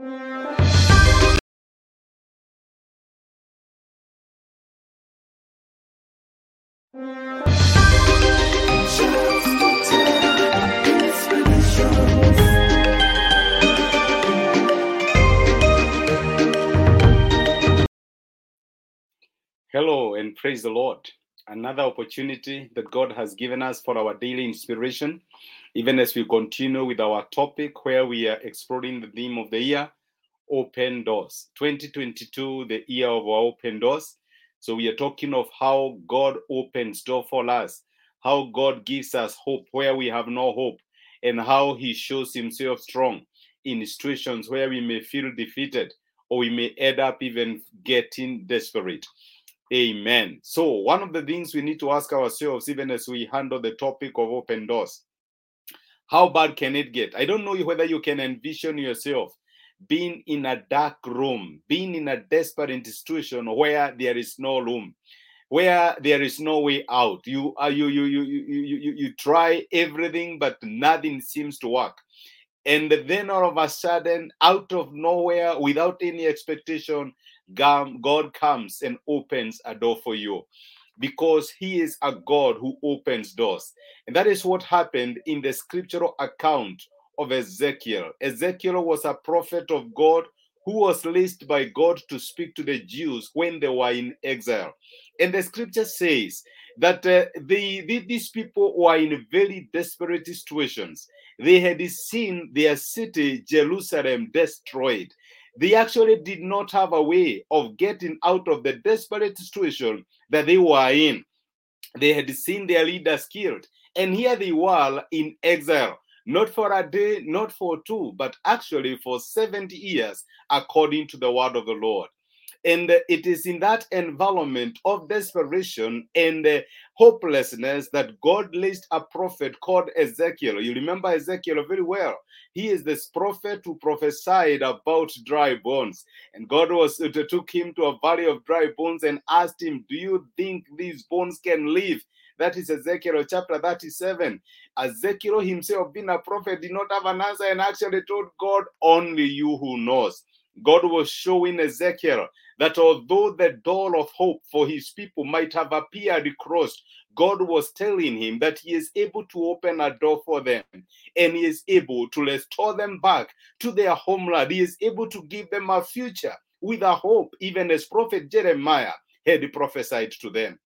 Hello and praise the Lord. Another opportunity that God has given us for our daily inspiration, even as we continue with our topic where we are exploring the theme of the year open doors. 2022, the year of our open doors. So we are talking of how God opens door for us, how God gives us hope where we have no hope, and how He shows Himself strong in situations where we may feel defeated or we may end up even getting desperate. Amen. So, one of the things we need to ask ourselves, even as we handle the topic of open doors, how bad can it get? I don't know whether you can envision yourself being in a dark room, being in a desperate situation where there is no room, where there is no way out. You uh, are you you you you you you, you try everything, but nothing seems to work. And then all of a sudden, out of nowhere, without any expectation, God comes and opens a door for you because he is a God who opens doors. And that is what happened in the scriptural account of Ezekiel. Ezekiel was a prophet of God who was leased by God to speak to the Jews when they were in exile. And the scripture says that uh, they, they, these people were in very desperate situations. They had seen their city, Jerusalem, destroyed they actually did not have a way of getting out of the desperate situation that they were in. They had seen their leaders killed, and here they were in exile, not for a day, not for two, but actually for 70 years, according to the word of the Lord. And it is in that environment of desperation and hopelessness that God raised a prophet called Ezekiel. You remember Ezekiel very well. He is this prophet who prophesied about dry bones. And God was took him to a valley of dry bones and asked him, Do you think these bones can live? That is Ezekiel chapter 37. Ezekiel himself, being a prophet, did not have an answer and actually told God, Only you who knows. God was showing Ezekiel that although the door of hope for his people might have appeared crossed, God was telling him that he is able to open a door for them and he is able to restore them back to their homeland. He is able to give them a future with a hope, even as Prophet Jeremiah had prophesied to them.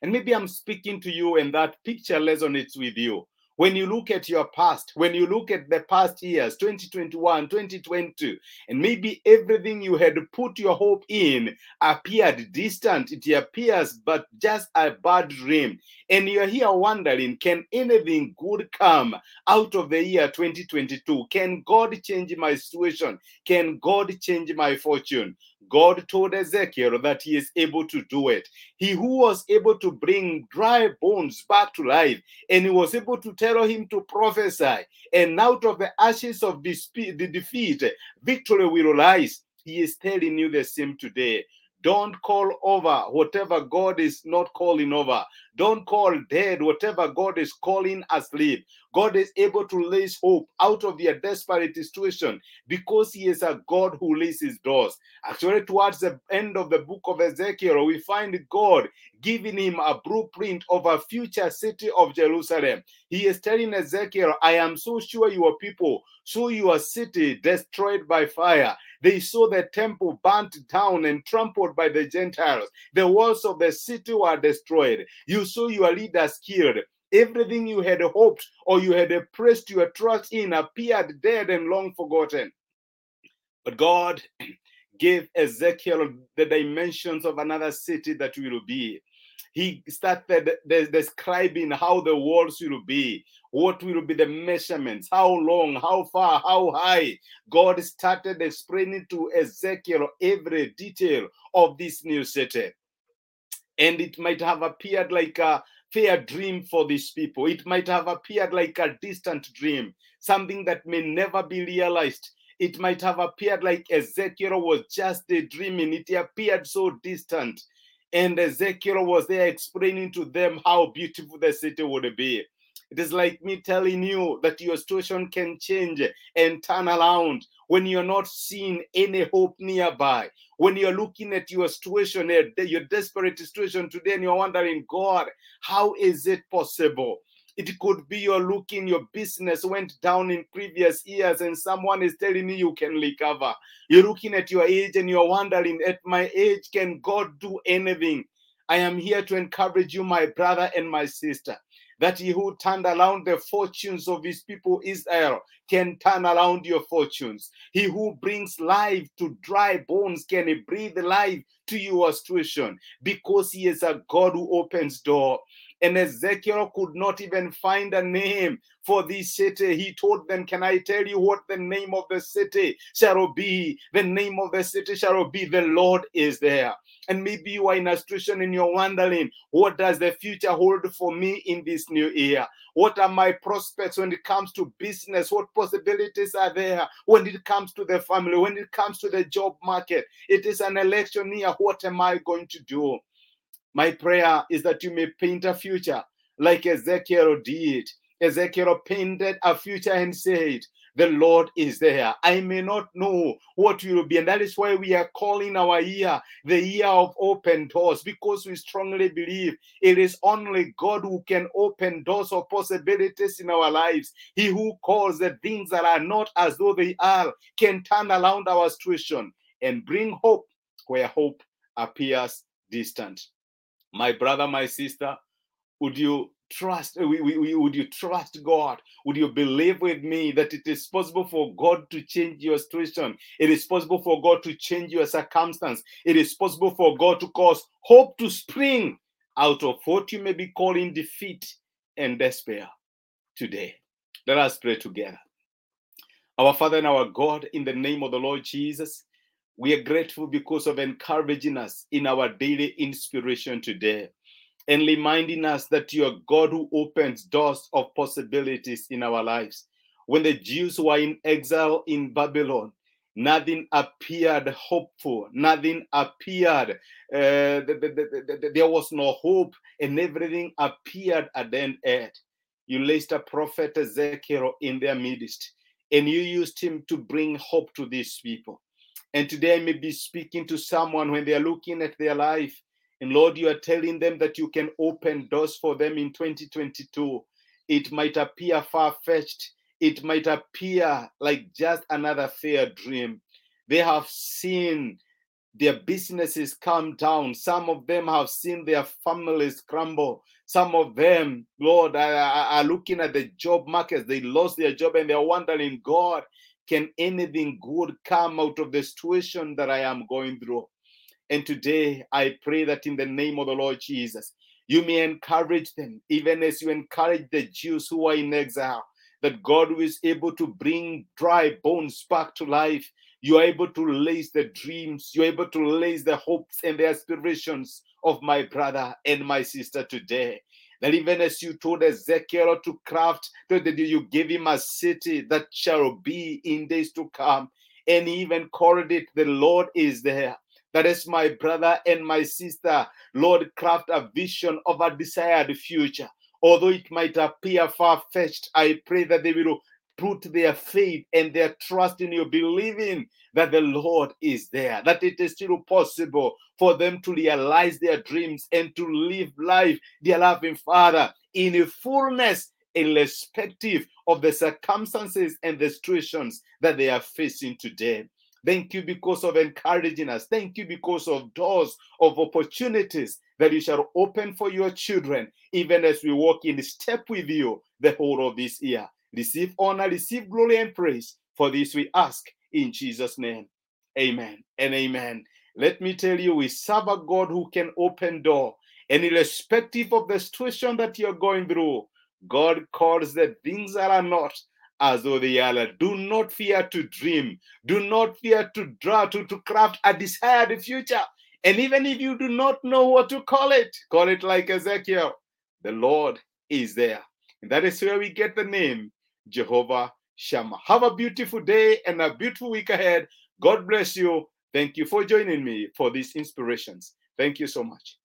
And maybe I'm speaking to you and that picture resonates with you. When you look at your past, when you look at the past years, 2021, 2020, and maybe everything you had put your hope in appeared distant, it appears but just a bad dream. And you're here wondering, can anything good come out of the year 2022? Can God change my situation? Can God change my fortune? God told Ezekiel that he is able to do it. He who was able to bring dry bones back to life, and he was able to tell him to prophesy. And out of the ashes of the defeat, victory will rise. He is telling you the same today. Don't call over whatever God is not calling over. Don't call dead whatever God is calling asleep. God is able to raise hope out of your desperate situation because He is a God who raises doors. Actually, towards the end of the book of Ezekiel, we find God giving him a blueprint of a future city of Jerusalem. He is telling Ezekiel, I am so sure your people saw your city destroyed by fire. They saw the temple burnt down and trampled by the Gentiles. The walls of the city were destroyed. You saw your leaders killed. Everything you had hoped or you had pressed your trust in appeared dead and long forgotten. But God gave Ezekiel the dimensions of another city that will be. He started describing how the walls will be, what will be the measurements, how long, how far, how high. God started explaining to Ezekiel every detail of this new city. And it might have appeared like a fair dream for these people. It might have appeared like a distant dream, something that may never be realized. It might have appeared like Ezekiel was just dreaming. It appeared so distant. And Ezekiel was there explaining to them how beautiful the city would be. It is like me telling you that your situation can change and turn around when you're not seeing any hope nearby. When you're looking at your situation, your desperate situation today, and you're wondering, God, how is it possible? It could be you're looking, your business went down in previous years, and someone is telling you you can recover. You're looking at your age and you're wondering, at my age, can God do anything? I am here to encourage you, my brother and my sister that he who turned around the fortunes of his people Israel can turn around your fortunes. He who brings life to dry bones can breathe life to your situation because he is a God who opens door. And Ezekiel could not even find a name for this city. He told them, Can I tell you what the name of the city shall be? The name of the city shall be, The Lord is there. And maybe you are in a situation and you're wondering, What does the future hold for me in this new year? What are my prospects when it comes to business? What possibilities are there when it comes to the family, when it comes to the job market? It is an election year. What am I going to do? My prayer is that you may paint a future like Ezekiel did. Ezekiel painted a future and said, The Lord is there. I may not know what will be. And that is why we are calling our year the year of open doors, because we strongly believe it is only God who can open doors of possibilities in our lives. He who calls the things that are not as though they are can turn around our situation and bring hope where hope appears distant my brother, my sister, would you trust would you trust god? Would you believe with me that it is possible for god to change your situation? It is possible for god to change your circumstance. It is possible for god to cause hope to spring out of what you may be calling defeat and despair today. Let us pray together. Our father and our god in the name of the lord jesus we are grateful because of encouraging us in our daily inspiration today and reminding us that you are God who opens doors of possibilities in our lives. When the Jews were in exile in Babylon, nothing appeared hopeful, nothing appeared, uh, the, the, the, there was no hope, and everything appeared at the end. You raised a prophet Ezekiel in their midst, and you used him to bring hope to these people. And today I may be speaking to someone when they are looking at their life. And Lord, you are telling them that you can open doors for them in 2022. It might appear far fetched, it might appear like just another fair dream. They have seen their businesses come down. Some of them have seen their families crumble. Some of them, Lord, are, are looking at the job markets. They lost their job and they're wondering, God, can anything good come out of the situation that I am going through? And today I pray that in the name of the Lord Jesus, you may encourage them, even as you encourage the Jews who are in exile, that God is able to bring dry bones back to life. You are able to lace the dreams, you're able to lace the hopes and the aspirations of my brother and my sister today. That even as you told Ezekiel to craft, that you gave him a city that shall be in days to come. And even called it, The Lord is there. That is my brother and my sister. Lord, craft a vision of a desired future. Although it might appear far fetched, I pray that they will put their faith and their trust in you, believing that the Lord is there, that it is still possible for them to realize their dreams and to live life, dear loving Father, in a fullness, irrespective of the circumstances and the situations that they are facing today. Thank you because of encouraging us. Thank you because of doors of opportunities that you shall open for your children, even as we walk in step with you the whole of this year. Receive honor, receive glory and praise. For this we ask in Jesus' name. Amen and amen. Let me tell you, we serve a God who can open door. And irrespective of the situation that you're going through, God calls the things that are not as though they are. Do not fear to dream. Do not fear to draw, to, to craft a desired future. And even if you do not know what to call it, call it like Ezekiel. The Lord is there. And that is where we get the name Jehovah Shammah. Have a beautiful day and a beautiful week ahead. God bless you. Thank you for joining me for these inspirations. Thank you so much.